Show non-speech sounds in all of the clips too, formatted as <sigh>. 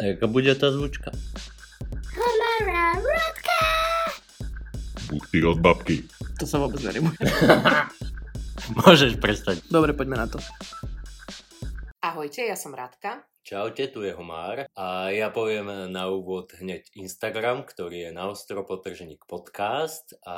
A jaká bude tá zvučka? Komara Rodka! Ty od babky. To sa vôbec nerimuje. <laughs> Môžeš prestať. Dobre, poďme na to. Ahojte, ja som Radka. Čaute, tu je Homár a ja poviem na úvod hneď Instagram, ktorý je na ostro potrženík podcast a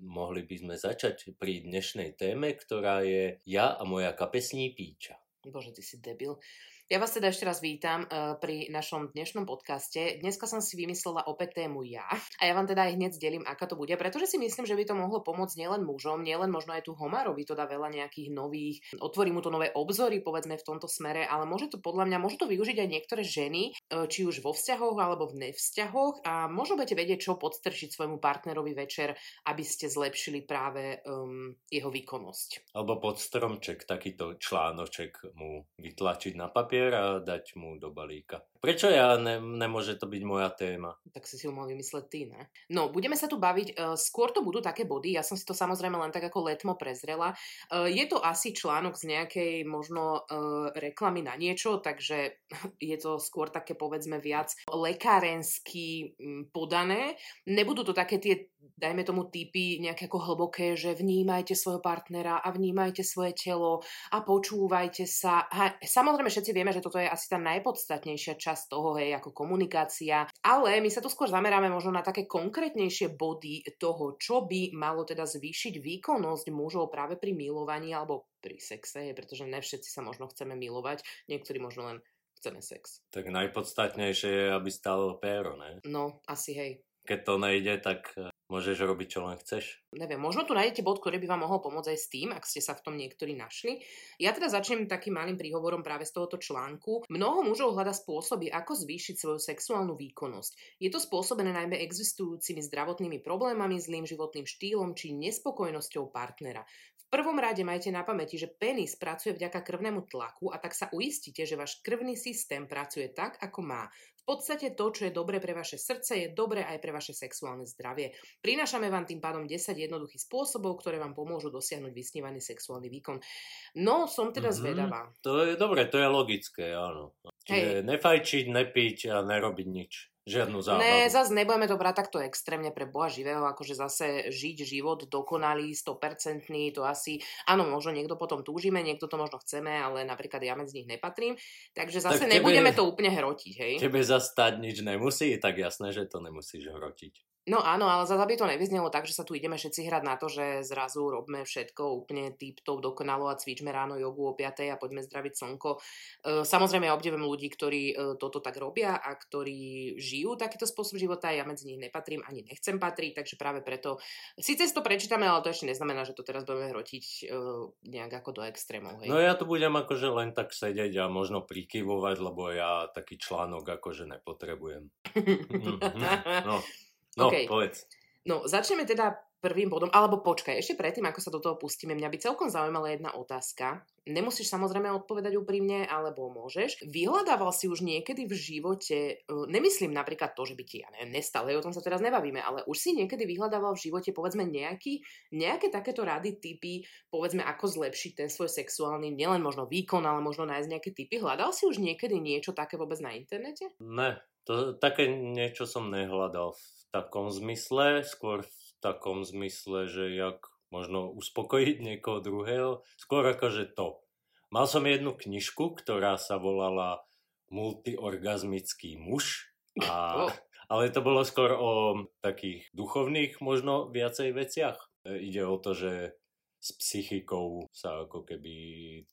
mohli by sme začať pri dnešnej téme, ktorá je ja a moja kapesní píča. Bože, ty si debil. Ja vás teda ešte raz vítam uh, pri našom dnešnom podcaste. Dneska som si vymyslela opäť tému ja a ja vám teda aj hneď delím, aká to bude, pretože si myslím, že by to mohlo pomôcť nielen mužom, nielen možno aj tu Homarovi to dá veľa nejakých nových, otvorí mu to nové obzory, povedzme v tomto smere, ale môže to podľa mňa, môže to využiť aj niektoré ženy, uh, či už vo vzťahoch alebo v nevzťahoch a možno budete vedieť, čo podstrčiť svojmu partnerovi večer, aby ste zlepšili práve um, jeho výkonnosť. Alebo pod stromček takýto článoček mu vytlačiť na papier a dať mu do balíka. Prečo ja ne, nemôže to byť moja téma? Tak si si ju mal vymysleť ty, ne? No, budeme sa tu baviť, uh, skôr to budú také body, ja som si to samozrejme len tak ako letmo prezrela. Uh, je to asi článok z nejakej možno uh, reklamy na niečo, takže <laughs> je to skôr také povedzme viac lekárensky um, podané. Nebudú to také tie, dajme tomu typy nejaké ako hlboké, že vnímajte svojho partnera a vnímajte svoje telo a počúvajte sa. A samozrejme všetci vieme, že toto je asi tá najpodstatnejšia časť toho, hej, ako komunikácia. Ale my sa tu skôr zameráme možno na také konkrétnejšie body toho, čo by malo teda zvýšiť výkonnosť mužov práve pri milovaní alebo pri sexe, pretože ne všetci sa možno chceme milovať, niektorí možno len chceme sex. Tak najpodstatnejšie je, aby stalo péro, ne? No, asi hej. Keď to nejde, tak môžeš robiť, čo len chceš. Neviem, možno tu nájdete bod, ktorý by vám mohol pomôcť aj s tým, ak ste sa v tom niektorí našli. Ja teda začnem takým malým príhovorom práve z tohoto článku. Mnoho mužov hľada spôsoby, ako zvýšiť svoju sexuálnu výkonnosť. Je to spôsobené najmä existujúcimi zdravotnými problémami, zlým životným štýlom či nespokojnosťou partnera. V prvom rade majte na pamäti, že penis pracuje vďaka krvnému tlaku a tak sa uistite, že váš krvný systém pracuje tak, ako má. V podstate to, čo je dobré pre vaše srdce, je dobré aj pre vaše sexuálne zdravie. Prinášame vám tým pádom 10 jednoduchých spôsobov, ktoré vám pomôžu dosiahnuť vysnívaný sexuálny výkon. No, som teda mm-hmm. zvedavá. To je dobre, to je logické, áno. Čiže nefajčiť, nepiť a nerobiť nič. Žiadnu zábavu. Ne, zase nebudeme to brať takto extrémne pre Boha živého, akože zase žiť život dokonalý, 100%, to asi, áno, možno niekto potom túžime, niekto to možno chceme, ale napríklad ja medzi nich nepatrím, takže zase tak tebe, nebudeme to úplne hrotiť, hej. Tebe zastať nič nemusí, tak jasné, že to nemusíš hrotiť. No áno, ale zase by to nevyznelo tak, že sa tu ideme všetci hrať na to, že zrazu robíme všetko úplne tip-top dokonalo a cvičme ráno jogu o 5 a poďme zdraviť slnko. E, samozrejme ja obdivujem ľudí, ktorí e, toto tak robia a ktorí žijú takýto spôsob života. Ja medzi nich nepatrím, ani nechcem patriť, takže práve preto síce si to prečítame, ale to ešte neznamená, že to teraz budeme hrotiť e, nejak ako do extrémov. Hej. No ja tu budem akože len tak sedieť a možno prikyvovať, lebo ja taký článok akože nepotrebujem. mm-hmm. <laughs> No. No, okay. povedz. No, začneme teda prvým bodom, alebo počkaj, ešte predtým, ako sa do toho pustíme, mňa by celkom zaujímala jedna otázka. Nemusíš samozrejme odpovedať úprimne, alebo môžeš. Vyhľadával si už niekedy v živote, e, nemyslím napríklad to, že by ti, ja neviem, nestalo, o tom sa teraz nebavíme, ale už si niekedy vyhľadával v živote, povedzme, nejaký, nejaké takéto rady, typy, povedzme, ako zlepšiť ten svoj sexuálny, nielen možno výkon, ale možno nájsť nejaké typy. Hľadal si už niekedy niečo také vôbec na internete? Ne, to, také niečo som nehľadal takom zmysle, skôr v takom zmysle, že jak možno uspokojiť niekoho druhého, skôr ako že to. Mal som jednu knižku, ktorá sa volala Multiorgazmický muž, a, <laughs> ale to bolo skôr o takých duchovných možno viacej veciach. E, ide o to, že s psychikou sa ako keby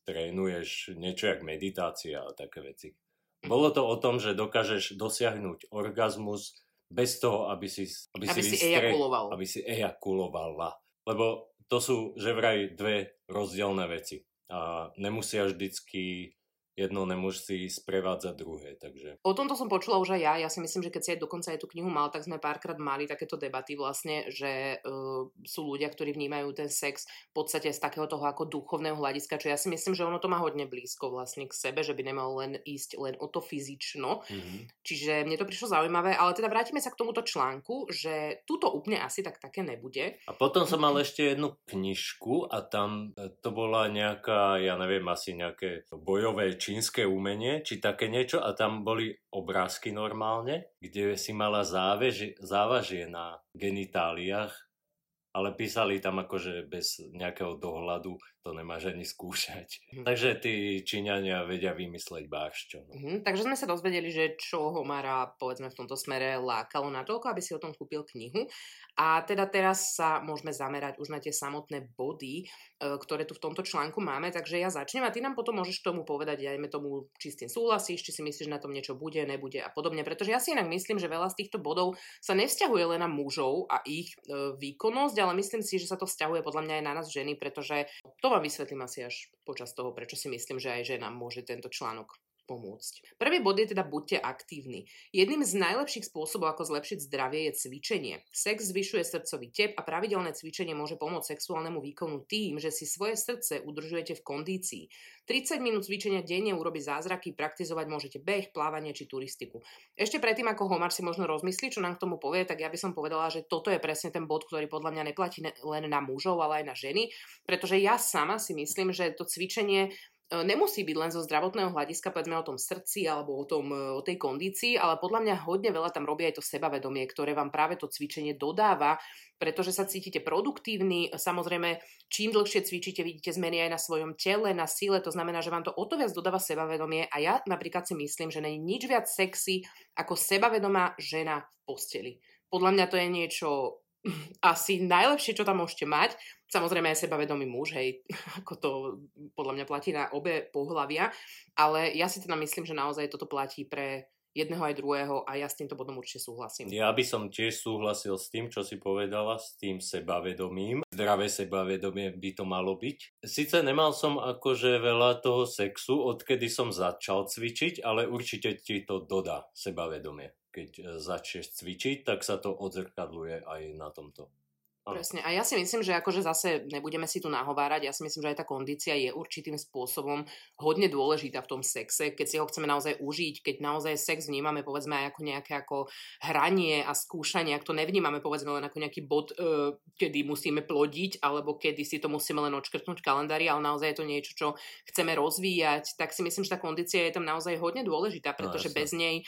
trénuješ niečo jak meditácia a také veci. Bolo to o tom, že dokážeš dosiahnuť orgazmus bez toho, aby si, aby, aby si, si ejakuloval. Aby si ejakulovala. Lebo to sú že vraj dve rozdielne veci. A nemusia vždycky jedno nemusí sprevádzať druhé. Takže... O tomto som počula už aj ja. Ja si myslím, že keď si aj dokonca aj tú knihu mal, tak sme párkrát mali takéto debaty vlastne, že uh, sú ľudia, ktorí vnímajú ten sex v podstate z takého toho ako duchovného hľadiska, čo ja si myslím, že ono to má hodne blízko vlastne k sebe, že by nemal len ísť len o to fyzično. Mm-hmm. Čiže mne to prišlo zaujímavé, ale teda vrátime sa k tomuto článku, že túto úplne asi tak také nebude. A potom som mal ešte jednu knižku a tam e, to bola nejaká, ja neviem, asi nejaké bojové čínske umenie, či také niečo a tam boli obrázky normálne, kde si mala záveži, závažie na genitáliách ale písali tam akože bez nejakého dohľadu, to nemáš ani skúšať. Hm. Takže tí Číňania vedia vymysleť bášťo. No. Hm, takže sme sa dozvedeli, že čo Homara povedzme v tomto smere lákalo natoľko, aby si o tom kúpil knihu. A teda teraz sa môžeme zamerať už na tie samotné body, e, ktoré tu v tomto článku máme. Takže ja začnem a ty nám potom môžeš k tomu povedať, dajme tomu, či s tým súhlasíš, či si myslíš, že na tom niečo bude, nebude a podobne. Pretože ja si inak myslím, že veľa z týchto bodov sa nevzťahuje len na mužov a ich e, výkonnosť, ale myslím si, že sa to vzťahuje podľa mňa aj na nás ženy, pretože to vám vysvetlím asi až počas toho, prečo si myslím, že aj žena môže tento článok pomôcť. Prvý bod je teda buďte aktívni. Jedným z najlepších spôsobov, ako zlepšiť zdravie, je cvičenie. Sex zvyšuje srdcový tep a pravidelné cvičenie môže pomôcť sexuálnemu výkonu tým, že si svoje srdce udržujete v kondícii. 30 minút cvičenia denne urobí zázraky, praktizovať môžete beh, plávanie či turistiku. Ešte predtým, ako Homar si možno rozmyslí, čo nám k tomu povie, tak ja by som povedala, že toto je presne ten bod, ktorý podľa mňa neplatí len na mužov, ale aj na ženy, pretože ja sama si myslím, že to cvičenie nemusí byť len zo zdravotného hľadiska, povedzme o tom srdci alebo o, tom, e, o tej kondícii, ale podľa mňa hodne veľa tam robí aj to sebavedomie, ktoré vám práve to cvičenie dodáva, pretože sa cítite produktívni. Samozrejme, čím dlhšie cvičíte, vidíte zmeny aj na svojom tele, na síle, to znamená, že vám to o to viac dodáva sebavedomie a ja napríklad si myslím, že není nič viac sexy ako sebavedomá žena v posteli. Podľa mňa to je niečo <laughs> asi najlepšie, čo tam môžete mať. Samozrejme aj sebavedomý muž, hej, <laughs> ako to podľa mňa platí na obe pohľavia, ale ja si teda myslím, že naozaj toto platí pre jedného aj druhého a ja s týmto bodom určite súhlasím. Ja by som tiež súhlasil s tým, čo si povedala, s tým sebavedomím. Zdravé sebavedomie by to malo byť. Sice nemal som akože veľa toho sexu, odkedy som začal cvičiť, ale určite ti to dodá sebavedomie keď začneš cvičiť, tak sa to odzrkadluje aj na tomto. Presne. A ja si myslím, že akože zase nebudeme si tu nahovárať, ja si myslím, že aj tá kondícia je určitým spôsobom hodne dôležitá v tom sexe, keď si ho chceme naozaj užiť, keď naozaj sex vnímame povedzme aj ako nejaké ako hranie a skúšanie, ak to nevnímame povedzme len ako nejaký bod, uh, kedy musíme plodiť, alebo kedy si to musíme len odškrtnúť v kalendári, ale naozaj je to niečo, čo chceme rozvíjať, tak si myslím, že tá kondícia je tam naozaj hodne dôležitá, pretože no, bez nej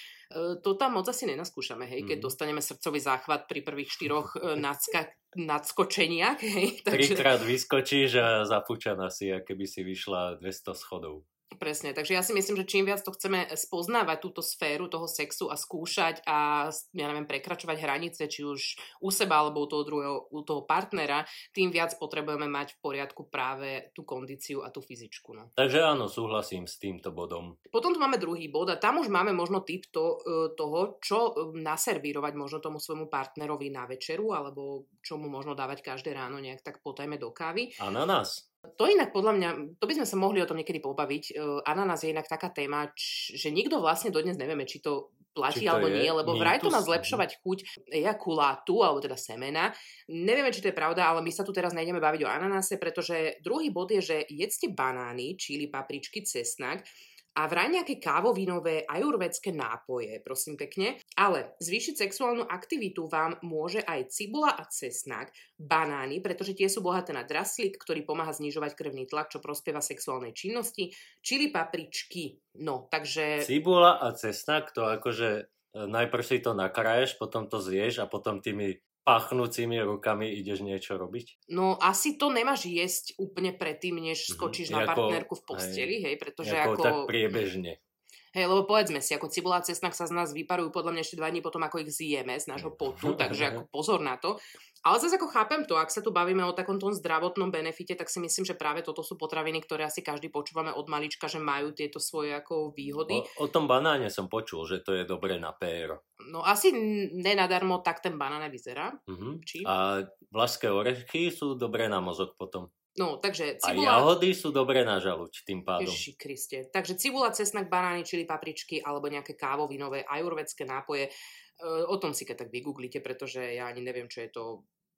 to tam moc asi nenaskúšame, hej, keď mm. dostaneme srdcový záchvat pri prvých <laughs> štyroch uh, nadskak nadskočeniach. Hej, takže... Trikrát vyskočíš a zapúčaná si, keby si vyšla 200 schodov. Presne, takže ja si myslím, že čím viac to chceme spoznávať túto sféru toho sexu a skúšať a ja neviem, prekračovať hranice, či už u seba alebo u toho druhého, u toho partnera, tým viac potrebujeme mať v poriadku práve tú kondíciu a tú fyzičku. No. Takže áno, súhlasím s týmto bodom. Potom tu máme druhý bod a tam už máme možno typ to, e, toho, čo e, naservírovať možno tomu svojmu partnerovi na večeru alebo čo mu možno dávať každé ráno nejak tak potajme do kávy. Ananas. To inak podľa mňa, to by sme sa mohli o tom niekedy pobaviť. Ananás je inak taká téma, č, že nikto vlastne dodnes nevieme, či to platí či to alebo je? nie, lebo vraj to má zlepšovať chuť ejakulátu, alebo teda semena. Nevieme, či to je pravda, ale my sa tu teraz nejdeme baviť o ananáse, pretože druhý bod je, že jedzte banány, čili papričky, cesnak, a vraj nejaké kávovinové ajurvedské nápoje, prosím pekne. Ale zvýšiť sexuálnu aktivitu vám môže aj cibula a cesnak, banány, pretože tie sú bohaté na draslík, ktorý pomáha znižovať krvný tlak, čo prospieva sexuálnej činnosti, čili papričky. No, takže... Cibula a cesnak, to akože e, najprv si to nakraješ, potom to zješ a potom tými pachnúcimi rukami ideš niečo robiť? No asi to nemáš jesť úplne predtým, než mhm. skočíš mm-hmm. na ako, partnerku v posteli, hej, hej pretože ako... Tak priebežne. Hej, lebo povedzme si, ako cibulá cesnak sa z nás vyparujú podľa mňa ešte dva dní potom, ako ich zjeme z nášho potu, takže ako pozor na to. Ale zase ako chápem to, ak sa tu bavíme o takom tom zdravotnom benefite, tak si myslím, že práve toto sú potraviny, ktoré asi každý počúvame od malička, že majú tieto svoje ako výhody. O, o tom banáne som počul, že to je dobré na péro. No asi nenadarmo tak ten banán vyzerá. Uh-huh. Či? A vlašské orechy sú dobré na mozog potom. No, takže cibula... A jahody sú dobré na žaluť tým pádom. Ježiši Kriste. Takže cibula, cesnak, banány, čili papričky alebo nejaké kávovinové ajurvedské nápoje o tom si keď tak vygooglite, pretože ja ani neviem, čo je to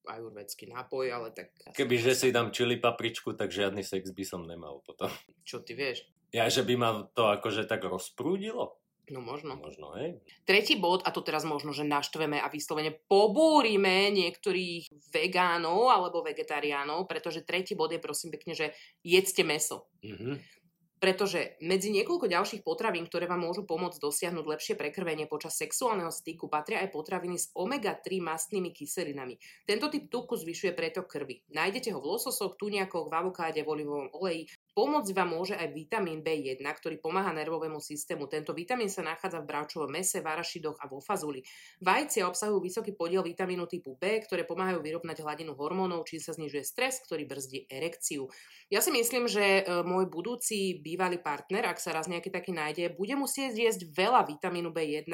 ajurvedský nápoj, ale tak... Keby že si dám čili papričku, tak žiadny sex by som nemal potom. Čo ty vieš? Ja, že by ma to akože tak rozprúdilo? No možno. Možno, hej. Tretí bod, a to teraz možno, že naštveme a vyslovene pobúrime niektorých vegánov alebo vegetariánov, pretože tretí bod je prosím pekne, že jedzte meso. Mm-hmm Pretože medzi niekoľko ďalších potravín, ktoré vám môžu pomôcť dosiahnuť lepšie prekrvenie počas sexuálneho styku, patria aj potraviny s omega-3 mastnými kyselinami. Tento typ tuku zvyšuje pretok krvi. Nájdete ho v lososoch, tuniakoch, v avokáde, v olivovom oleji, Pomôcť vám môže aj vitamín B1, ktorý pomáha nervovému systému. Tento vitamín sa nachádza v bravčovom mese, v arašidoch a vo fazuli. Vajcia obsahujú vysoký podiel vitamínu typu B, ktoré pomáhajú vyrovnať hladinu hormónov, čím sa znižuje stres, ktorý brzdí erekciu. Ja si myslím, že e, môj budúci bývalý partner, ak sa raz nejaký taký nájde, bude musieť jesť veľa vitamínu B1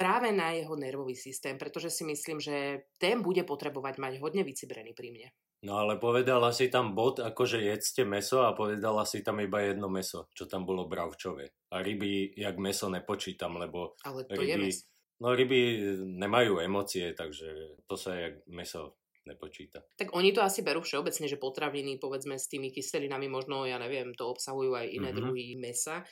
práve na jeho nervový systém, pretože si myslím, že ten bude potrebovať mať hodne vycibrený pri mne. No ale povedala si tam bod, akože jedzte meso a povedala si tam iba jedno meso, čo tam bolo bravčové. A ryby, jak meso nepočítam, lebo ale to ryby, je no ryby nemajú emócie, takže to sa jak meso nepočíta. Tak oni to asi berú všeobecne, že potraviny, povedzme, s tými kyselinami možno, ja neviem, to obsahujú aj iné mm-hmm. druhy mesa.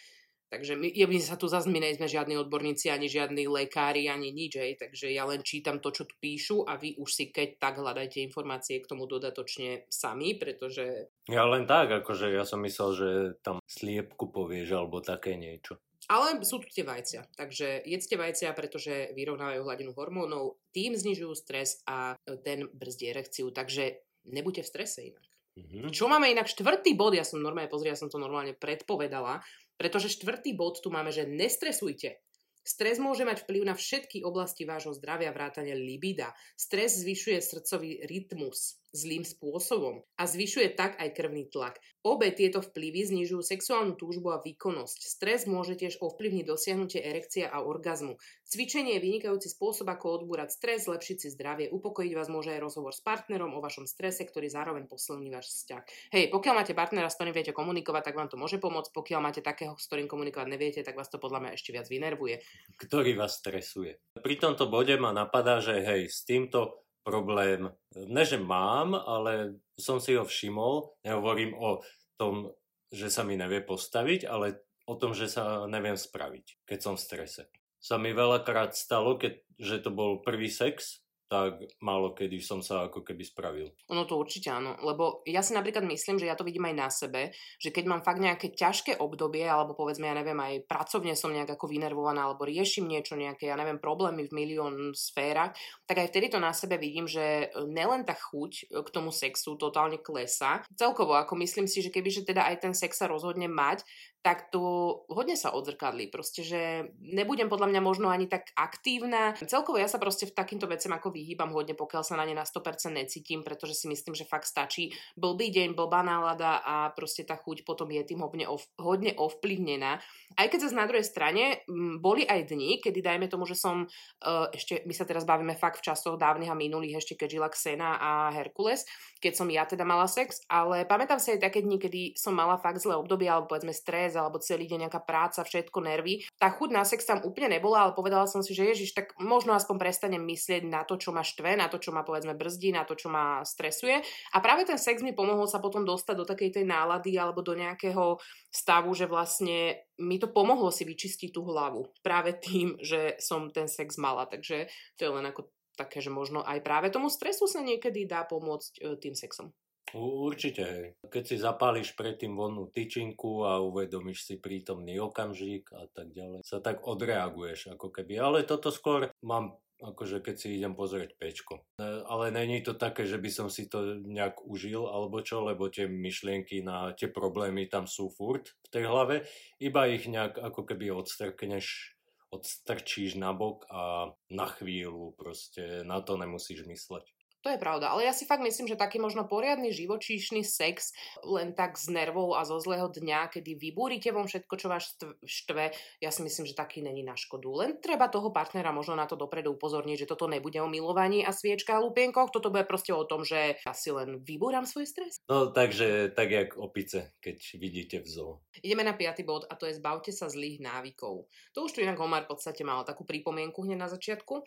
Takže my, ja, sa tu zase, my nejsme žiadni odborníci, ani žiadni lekári, ani nič, aj, takže ja len čítam to, čo tu píšu a vy už si keď tak hľadajte informácie k tomu dodatočne sami, pretože... Ja len tak, akože ja som myslel, že tam sliepku povieš alebo také niečo. Ale sú tu tie vajcia, takže jedzte vajcia, pretože vyrovnávajú hladinu hormónov, tým znižujú stres a ten brzdí erekciu, takže nebuďte v strese inak. Mm-hmm. Čo máme inak štvrtý bod, ja som normálne, pozri, ja som to normálne predpovedala, pretože štvrtý bod tu máme, že nestresujte. Stres môže mať vplyv na všetky oblasti vášho zdravia, vrátane libida. Stres zvyšuje srdcový rytmus zlým spôsobom a zvyšuje tak aj krvný tlak. Obe tieto vplyvy znižujú sexuálnu túžbu a výkonnosť. Stres môže tiež ovplyvniť dosiahnutie erekcia a orgazmu. Cvičenie je vynikajúci spôsob, ako odbúrať stres, zlepšiť si zdravie, upokojiť vás môže aj rozhovor s partnerom o vašom strese, ktorý zároveň posilní váš vzťah. Hej, pokiaľ máte partnera, s ktorým viete komunikovať, tak vám to môže pomôcť. Pokiaľ máte takého, s ktorým komunikovať neviete, tak vás to podľa mňa ešte viac vynervuje. Ktorý vás stresuje. Pri tomto bode ma napadá, že hej, s týmto problém, ne že mám, ale som si ho všimol, nehovorím o tom, že sa mi nevie postaviť, ale o tom, že sa neviem spraviť, keď som v strese. Sa mi veľakrát stalo, keď, že to bol prvý sex, tak málo kedy som sa ako keby spravil. Ono to určite áno, lebo ja si napríklad myslím, že ja to vidím aj na sebe, že keď mám fakt nejaké ťažké obdobie, alebo povedzme, ja neviem, aj pracovne som nejak ako vynervovaná, alebo riešim niečo, nejaké, ja neviem, problémy v milión sférach, tak aj vtedy to na sebe vidím, že nelen tá chuť k tomu sexu totálne klesa. Celkovo, ako myslím si, že keby že teda aj ten sex sa rozhodne mať, tak to hodne sa odzrkadlí. Proste, že nebudem podľa mňa možno ani tak aktívna. Celkovo ja sa proste v takýmto vecem ako vyhýbam hodne, pokiaľ sa na ne na 100% necítim, pretože si myslím, že fakt stačí blbý deň, blbá nálada a proste tá chuť potom je tým hodne, ov, hodne ovplyvnená. Aj keď sa na druhej strane boli aj dni, kedy dajme tomu, že som uh, ešte, my sa teraz bavíme fakt v časoch dávnych a minulých, ešte keď žila Xena a Herkules, keď som ja teda mala sex, ale pamätám si aj také dni, kedy som mala fakt zlé obdobie, alebo povedzme stres, stres alebo celý deň nejaká práca, všetko nervy. Tá chuť na sex tam úplne nebola, ale povedala som si, že ježiš, tak možno aspoň prestanem myslieť na to, čo ma štve, na to, čo ma povedzme brzdí, na to, čo ma stresuje. A práve ten sex mi pomohol sa potom dostať do takej tej nálady alebo do nejakého stavu, že vlastne mi to pomohlo si vyčistiť tú hlavu. Práve tým, že som ten sex mala. Takže to je len ako také, že možno aj práve tomu stresu sa niekedy dá pomôcť e, tým sexom. Určite. Keď si zapáliš predtým vonnú tyčinku a uvedomíš si prítomný okamžik a tak ďalej, sa tak odreaguješ ako keby. Ale toto skôr mám akože keď si idem pozrieť pečko. E, ale není to také, že by som si to nejak užil alebo čo, lebo tie myšlienky na tie problémy tam sú furt v tej hlave, iba ich nejak ako keby odstrkneš odstrčíš na bok a na chvíľu proste na to nemusíš mysleť. To je pravda, ale ja si fakt myslím, že taký možno poriadny živočíšny sex len tak z nervov a zo zlého dňa, kedy vybúrite vom všetko, čo vás štve, ja si myslím, že taký není na škodu. Len treba toho partnera možno na to dopredu upozorniť, že toto nebude o milovaní a sviečka a lupienkoch, toto bude proste o tom, že ja si len vybúram svoj stres. No takže tak jak opice, keď vidíte v zoo. Ideme na piatý bod a to je zbavte sa zlých návykov. To už tu inak Omar v podstate mal takú pripomienku hneď na začiatku.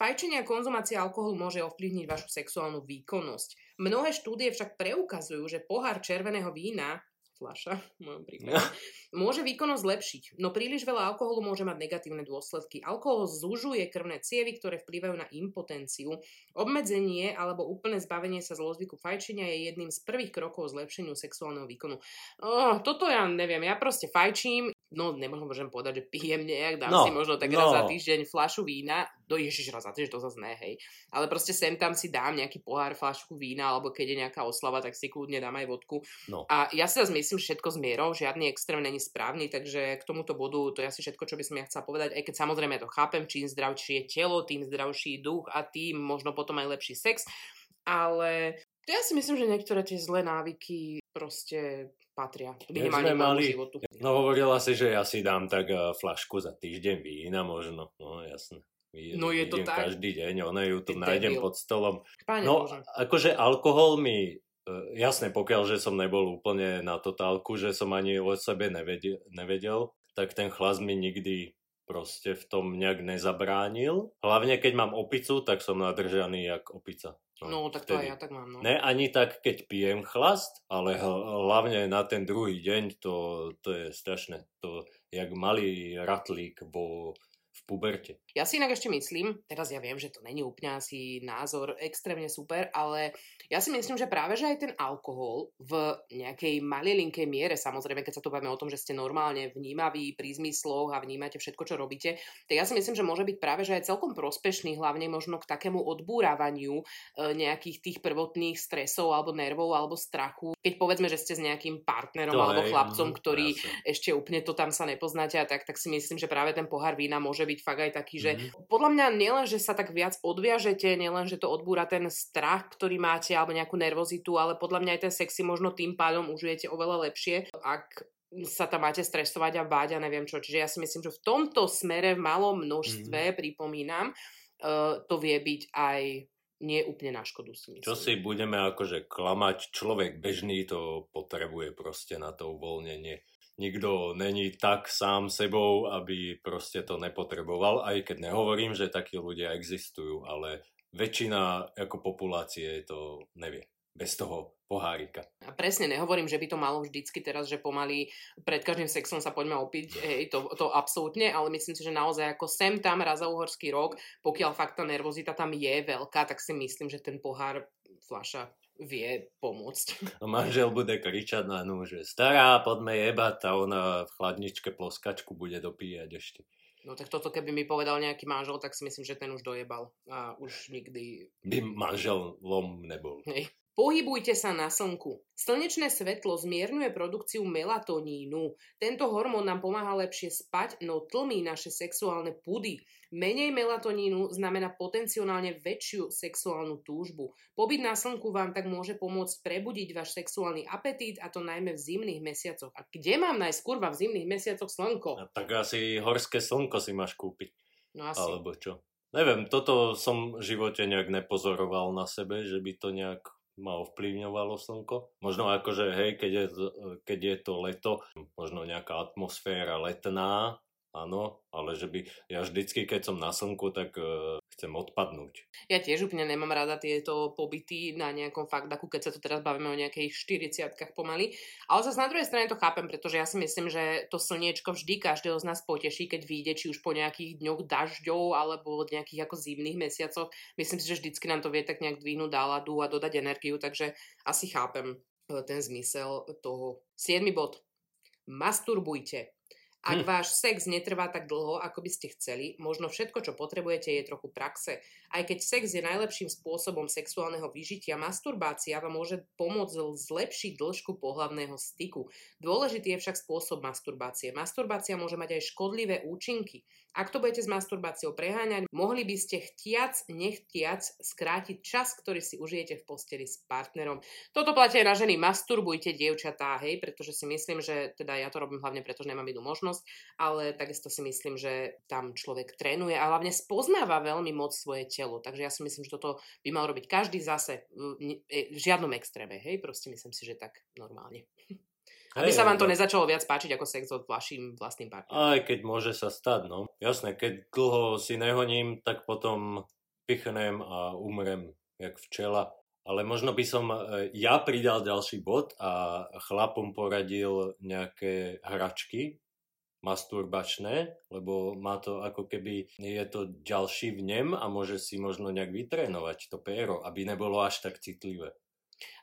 Fajčenie a konzumácia alkoholu môže ovplyvniť vašu sexuálnu výkonnosť. Mnohé štúdie však preukazujú, že pohár červeného vína fľaša v mojom prípade, <laughs> môže výkonnosť zlepšiť, no príliš veľa alkoholu môže mať negatívne dôsledky. Alkohol zužuje krvné cievy, ktoré vplývajú na impotenciu. Obmedzenie alebo úplné zbavenie sa zlozvyku fajčenia je jedným z prvých krokov zlepšeniu sexuálneho výkonu. Oh, toto ja neviem, ja proste fajčím, no nemôžem môžem povedať, že pijem nejak, dám no, si možno tak no. raz za týždeň fľašu vína, do ježiš raz za týždeň, to zase ne, hej. Ale proste sem tam si dám nejaký pohár fľašku vína, alebo keď je nejaká oslava, tak si kľudne dám aj vodku. No. A ja si zase myslím, všetko s mierou, žiadny extrém není správny, takže k tomuto bodu to je asi všetko, čo by som ja chcela povedať, aj keď samozrejme to chápem, čím zdravšie je telo, tým zdravší duch a tým možno potom aj lepší sex, ale ja si myslím, že niektoré tie zlé návyky proste patria minimálne mali, životu. No hovorila si, že ja si dám tak uh, flašku za týždeň vína možno, no jasné. No je to tak. Každý deň, ono ju tu nájdem pod stolom. Páne no, Bože. akože alkohol mi, e, jasne, pokiaľ, že som nebol úplne na totálku, že som ani o sebe nevedel, nevedel tak ten chlas mi nikdy proste v tom nejak nezabránil. Hlavne keď mám opicu, tak som nadržaný jak opica. No, no tak to aj ja tak mám. No. Ne ani tak, keď pijem chlast, ale hlavne na ten druhý deň, to, to je strašné. To jak malý ratlík vo v puberte. Ja si inak ešte myslím, teraz ja viem, že to není úplne asi názor extrémne super, ale ja si myslím, že práve, že aj ten alkohol v nejakej malilinkej miere, samozrejme, keď sa tu bavíme o tom, že ste normálne vnímaví pri zmysloch a vnímate všetko, čo robíte, tak ja si myslím, že môže byť práve, že aj celkom prospešný, hlavne možno k takému odbúravaniu e, nejakých tých prvotných stresov alebo nervov alebo strachu. Keď povedzme, že ste s nejakým partnerom to alebo hej, chlapcom, mm, ktorý jasne. ešte úplne to tam sa nepoznáte a tak, tak si myslím, že práve ten pohár vína môže byť fakt aj taký, že mm-hmm. podľa mňa nielen, že sa tak viac odviažete, nielen, že to odbúra ten strach, ktorý máte alebo nejakú nervozitu, ale podľa mňa aj ten sex si možno tým pádom užijete oveľa lepšie, ak sa tam máte stresovať a báť a neviem čo. Čiže ja si myslím, že v tomto smere v malom množstve, mm. pripomínam, uh, to vie byť aj nie úplne na škodu si myslím. Čo si budeme akože klamať, človek bežný to potrebuje proste na to uvoľnenie nikto není tak sám sebou, aby proste to nepotreboval, aj keď nehovorím, že takí ľudia existujú, ale väčšina ako populácie to nevie bez toho pohárika. A presne nehovorím, že by to malo vždycky teraz, že pomaly pred každým sexom sa poďme opiť, hej, to, to absolútne, ale myslím si, že naozaj ako sem tam raz za uhorský rok, pokiaľ fakt tá nervozita tam je veľká, tak si myslím, že ten pohár fľaša vie pomôcť. No manžel bude kričať na ňu, že stará, poďme jebať a ona v chladničke ploskačku bude dopíjať ešte. No tak toto keby mi povedal nejaký manžel, tak si myslím, že ten už dojebal a už nikdy... By manželom nebol. Hej. Pohybujte sa na slnku. Slnečné svetlo zmierňuje produkciu melatonínu. Tento hormón nám pomáha lepšie spať, no tlmí naše sexuálne pudy. Menej melatonínu znamená potenciálne väčšiu sexuálnu túžbu. Pobyt na slnku vám tak môže pomôcť prebudiť váš sexuálny apetít a to najmä v zimných mesiacoch. A kde mám nájsť kurva v zimných mesiacoch slnko? A tak asi horské slnko si máš kúpiť. No asi. Alebo čo? Neviem, toto som v živote nejak nepozoroval na sebe, že by to nejak ma ovplyvňovalo slnko. Možno akože, hej, keď je, keď je to leto, možno nejaká atmosféra letná, áno, ale že by, ja vždycky, keď som na slnku, tak uh, chcem odpadnúť. Ja tiež úplne nemám rada tieto pobyty na nejakom fakdaku, keď sa tu teraz bavíme o nejakých 40 pomaly. Ale zase na druhej strane to chápem, pretože ja si myslím, že to slniečko vždy každého z nás poteší, keď vyjde či už po nejakých dňoch dažďov alebo nejakých ako zimných mesiacoch. Myslím si, že vždycky nám to vie tak nejak dvihnúť dáladu a dodať energiu, takže asi chápem e, ten zmysel toho. 7. bod. Masturbujte. Ak hm. váš sex netrvá tak dlho, ako by ste chceli, možno všetko, čo potrebujete, je trochu praxe. Aj keď sex je najlepším spôsobom sexuálneho vyžitia, masturbácia vám môže pomôcť zlepšiť dĺžku pohlavného styku. Dôležitý je však spôsob masturbácie. Masturbácia môže mať aj škodlivé účinky. Ak to budete s masturbáciou preháňať, mohli by ste chtiac, nechtiac skrátiť čas, ktorý si užijete v posteli s partnerom. Toto platí aj na ženy. Masturbujte, dievčatá, hej, pretože si myslím, že teda ja to robím hlavne preto, že nemám inú možnosť, ale takisto si myslím, že tam človek trénuje a hlavne spoznáva veľmi moc svoje telo. Takže ja si myslím, že toto by mal robiť každý zase v žiadnom extréme, hej, proste myslím si, že tak normálne. Aby sa vám to nezačalo viac páčiť ako sex od vašim vlastným partnerom. Aj keď môže sa stať, no. Jasné, keď dlho si nehoním, tak potom pichnem a umrem, jak včela. Ale možno by som e, ja pridal ďalší bod a chlapom poradil nejaké hračky masturbačné, lebo má to ako keby, je to ďalší vnem a môže si možno nejak vytrénovať to péro, aby nebolo až tak citlivé.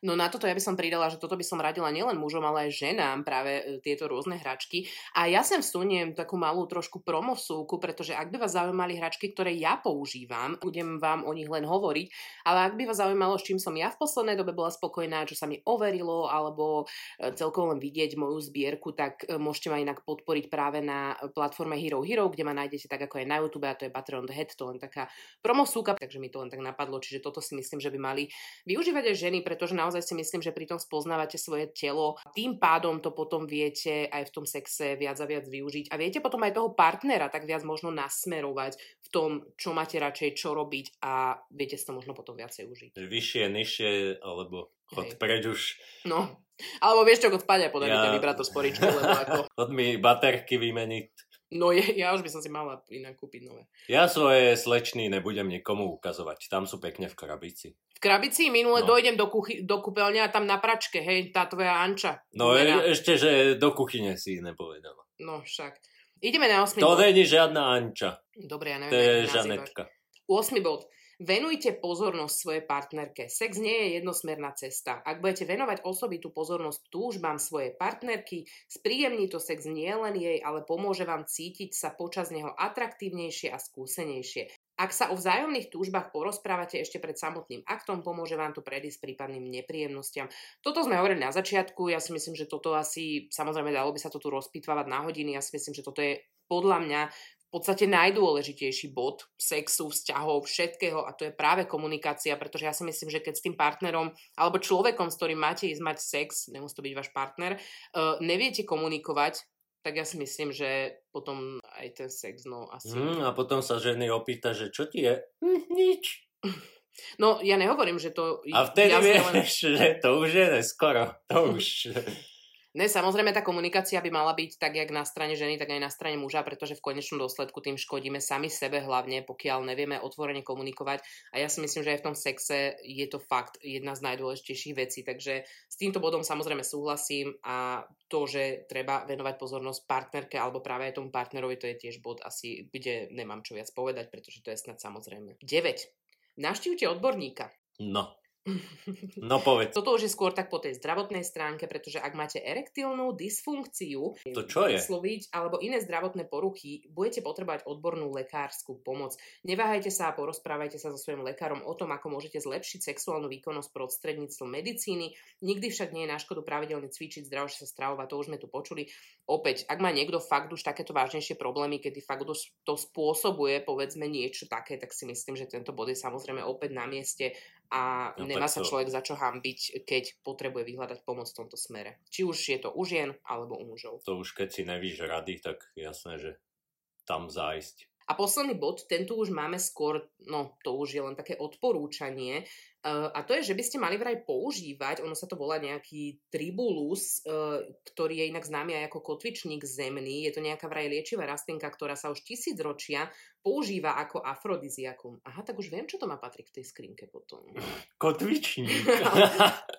No na toto ja by som pridala, že toto by som radila nielen mužom, ale aj ženám práve e, tieto rôzne hračky. A ja sem vsuniem takú malú trošku promovsúku, pretože ak by vás zaujímali hračky, ktoré ja používam, budem vám o nich len hovoriť, ale ak by vás zaujímalo, s čím som ja v poslednej dobe bola spokojná, čo sa mi overilo, alebo e, celkovo len vidieť moju zbierku, tak e, môžete ma inak podporiť práve na platforme Hero Hero, kde ma nájdete tak ako aj na YouTube, a to je Patreon the Head, to len taká promovsúka, takže mi to len tak napadlo, čiže toto si myslím, že by mali využívať aj ženy, pretože na naozaj si myslím, že pri tom spoznávate svoje telo. Tým pádom to potom viete aj v tom sexe viac a viac využiť. A viete potom aj toho partnera tak viac možno nasmerovať v tom, čo máte radšej, čo robiť a viete si to možno potom viacej užiť. Vyššie, nižšie, alebo chod Hej. preď už. No, alebo vieš čo, chod spať a ja... vybrať to sporičku, lebo ako... <laughs> Chod mi baterky vymeniť. No je, ja už by som si mala inak kúpiť nové. Ja svoje slečny nebudem nikomu ukazovať. Tam sú pekne v krabici. V krabici minule no. dojdem do, kuchy, do kúpeľne a tam na pračke, hej, tá tvoja Anča. No e, ešte, že do kuchyne si nepovedala. No však. Ideme na 8 To není žiadna Anča. Dobre, ja neviem. To je Žanetka. 8 bod. Venujte pozornosť svojej partnerke. Sex nie je jednosmerná cesta. Ak budete venovať osobitú pozornosť túžbám svojej partnerky, spríjemní to sex nie len jej, ale pomôže vám cítiť sa počas neho atraktívnejšie a skúsenejšie. Ak sa o vzájomných túžbách porozprávate ešte pred samotným aktom, pomôže vám to predísť prípadným nepríjemnostiam. Toto sme hovorili na začiatku, ja si myslím, že toto asi, samozrejme dalo by sa to tu rozpitvávať na hodiny, ja si myslím, že toto je podľa mňa v podstate najdôležitejší bod sexu, vzťahov, všetkého a to je práve komunikácia, pretože ja si myslím, že keď s tým partnerom alebo človekom, s ktorým máte ísť mať sex, nemusí to byť váš partner, uh, neviete komunikovať, tak ja si myslím, že potom aj ten sex, no asi... Mm, a potom sa ženy opýta, že čo ti je? Mm, nič. <laughs> No, ja nehovorím, že to... A vtedy vieš, len... <laughs> že to už je neskoro. To už... <laughs> Ne, samozrejme tá komunikácia by mala byť tak, jak na strane ženy, tak aj na strane muža, pretože v konečnom dôsledku tým škodíme sami sebe hlavne, pokiaľ nevieme otvorene komunikovať. A ja si myslím, že aj v tom sexe je to fakt jedna z najdôležitejších vecí. Takže s týmto bodom samozrejme súhlasím a to, že treba venovať pozornosť partnerke alebo práve aj tomu partnerovi, to je tiež bod asi, kde nemám čo viac povedať, pretože to je snad samozrejme. 9. Navštívte odborníka. No, No povedz. Toto už je skôr tak po tej zdravotnej stránke, pretože ak máte erektilnú dysfunkciu, to čo je? Sloviť, alebo iné zdravotné poruchy, budete potrebovať odbornú lekárskú pomoc. Neváhajte sa a porozprávajte sa so svojím lekárom o tom, ako môžete zlepšiť sexuálnu výkonnosť prostredníctvom medicíny. Nikdy však nie je na škodu pravidelne cvičiť, zdravšie sa stravovať, to už sme tu počuli. Opäť, ak má niekto fakt už takéto vážnejšie problémy, kedy fakt to spôsobuje povedzme niečo také, tak si myslím, že tento bod je samozrejme opäť na mieste a no, nemá sa človek za čo hambiť, keď potrebuje vyhľadať pomoc v tomto smere. Či už je to u žien alebo u mužov. To už keď si nevíš rady, tak jasné, že tam zájsť. A posledný bod, ten tu už máme skôr, no to už je len také odporúčanie, uh, a to je, že by ste mali vraj používať, ono sa to volá nejaký tribulus, uh, ktorý je inak známy aj ako kotvičník zemný, je to nejaká vraj liečivá rastlinka, ktorá sa už tisíc ročia používa ako afrodiziakum. Aha, tak už viem, čo to má patrí k tej skrinke potom. Kotvičník. <laughs> ale,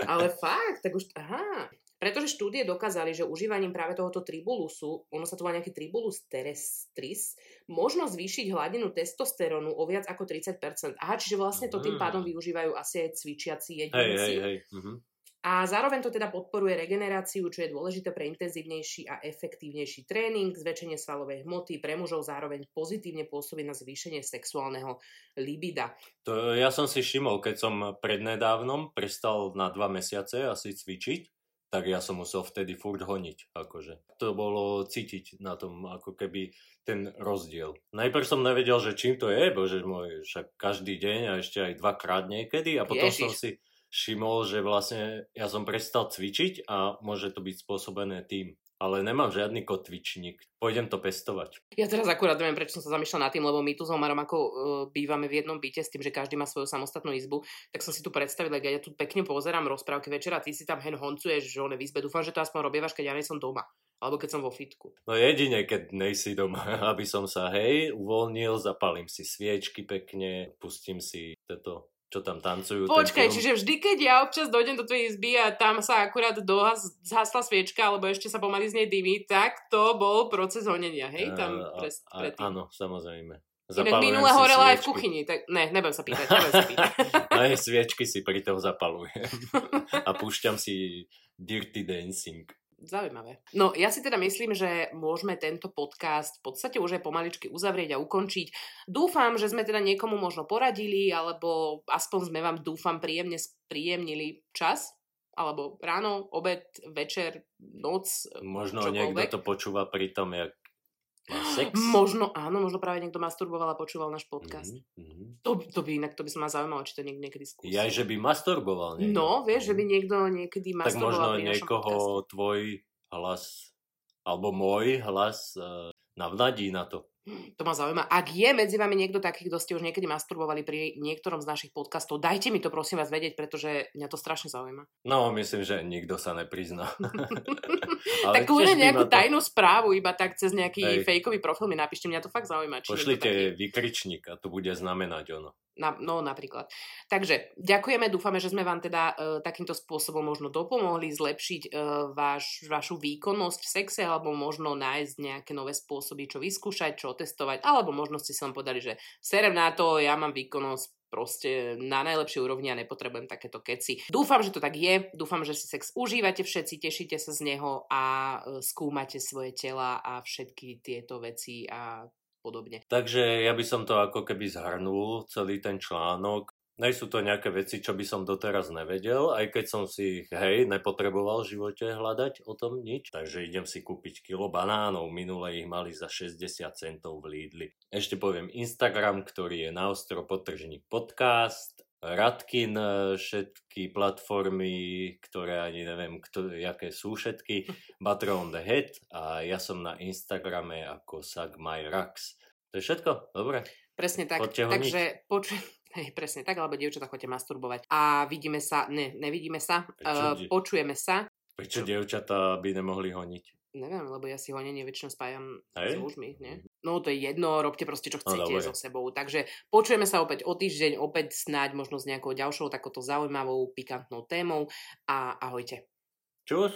ale <laughs> fakt, tak už, aha. Pretože štúdie dokázali, že užívaním práve tohoto tribulusu, ono sa to volá nejaký tribulus terrestris, možno zvýšiť hladinu testosterónu o viac ako 30%. Aha, čiže vlastne to tým pádom mm. využívajú asi aj cvičiaci jedinci. Hej, hej, hej. Uh-huh. A zároveň to teda podporuje regeneráciu, čo je dôležité pre intenzívnejší a efektívnejší tréning, zväčšenie svalovej hmoty, pre mužov zároveň pozitívne pôsobí na zvýšenie sexuálneho libida. To ja som si všimol, keď som prednedávnom prestal na dva mesiace asi cvičiť, tak ja som musel vtedy furt honiť. Akože. To bolo cítiť na tom ako keby ten rozdiel. Najprv som nevedel, že čím to je, bože môj, však každý deň a ešte aj dvakrát niekedy a potom Ježiš. som si všimol, že vlastne ja som prestal cvičiť a môže to byť spôsobené tým ale nemám žiadny kotvičník. Pôjdem to pestovať. Ja teraz akurát neviem, prečo som sa zamýšľal nad tým, lebo my tu s Omarom ako uh, bývame v jednom byte s tým, že každý má svoju samostatnú izbu, tak som si tu predstavil, keď ja tu pekne pozerám rozprávky večera, ty si tam hen honcuješ že on v izbe. Dúfam, že to aspoň robievaš, keď ja nie som doma. Alebo keď som vo fitku. No jedine, keď nejsi doma, <laughs> aby som sa, hej, uvoľnil, zapalím si sviečky pekne, pustím si toto čo tam tancujú. Počkaj, čiže vždy, keď ja občas dojdem do tvojej izby a tam sa akurát dohas, zhasla sviečka, alebo ešte sa pomaly z nej dymí, tak to bol proces honenia, hej? Tam A- pres, a- predtým. Áno, samozrejme. Inak minule horela aj v kuchyni, tak ne, nebudem sa pýtať, nebudem sa pýtať. <laughs> Aj sviečky si pri tom zapalujem. <laughs> A púšťam si Dirty Dancing. Zaujímavé. No, ja si teda myslím, že môžeme tento podcast v podstate už aj pomaličky uzavrieť a ukončiť. Dúfam, že sme teda niekomu možno poradili, alebo aspoň sme vám, dúfam, príjemne spríjemnili čas, alebo ráno, obed, večer, noc, Možno čokoľvek. niekto to počúva pri tom, jak sex. Možno, áno, možno práve niekto masturboval a počúval náš podcast. Mhm, mhm. To, to by inak, to by sa ma zaujímalo, či to niekto niekedy skúsil. Ja, že by masturboval niekto. No, vieš, že by niekto niekedy Tak masturboval možno pri našom niekoho podcaste. tvoj hlas, alebo môj hlas uh, navnadí na to. To ma zaujíma. Ak je medzi vami niekto taký, kto ste už niekedy masturbovali pri niektorom z našich podcastov, dajte mi to prosím vás vedieť, pretože mňa to strašne zaujíma. No, myslím, že nikto sa neprizná. <laughs> Tak kľudne nejakú to- tajnú správu, iba tak cez nejaký Hej. fejkový profil mi napíšte, mňa to fakt zaujíma. Či Pošlite taký- vykričník a to bude znamenať ono. Na, no napríklad. Takže ďakujeme, dúfame, že sme vám teda e, takýmto spôsobom možno dopomohli zlepšiť e, váš, vašu výkonnosť v sexe alebo možno nájsť nejaké nové spôsoby, čo vyskúšať, čo testovať, alebo možno ste si len podali, že serem na to, ja mám výkonnosť proste na najlepšej úrovni a nepotrebujem takéto keci. Dúfam, že to tak je, dúfam, že si sex užívate všetci, tešíte sa z neho a e, skúmate svoje tela a všetky tieto veci a podobne. Takže ja by som to ako keby zhrnul, celý ten článok. Nejsú to nejaké veci, čo by som doteraz nevedel, aj keď som si ich, hej, nepotreboval v živote hľadať o tom nič. Takže idem si kúpiť kilo banánov, minule ich mali za 60 centov v Lidli. Ešte poviem Instagram, ktorý je na ostro potržník podcast, Radkin, e, všetky platformy, ktoré ani neviem, kto, jaké sú všetky, <laughs> Butter on the Head a ja som na Instagrame ako Sagmajrax. To je všetko? Dobre. Presne tak. Takže počujem, hej, presne tak, alebo dievčatá chodte masturbovať. A vidíme sa, ne, nevidíme sa, Prečo uh, die- počujeme sa. Prečo dievčatá by nemohli honiť? Neviem, lebo ja si honenie väčšinou spájam Hej. s mužmi, nie? No to je jedno, robte proste čo No, chcete dobre. so sebou. Takže počujeme sa opäť o týždeň, opäť snáď možno s nejakou ďalšou takouto zaujímavou, pikantnou témou a ahojte. Čus?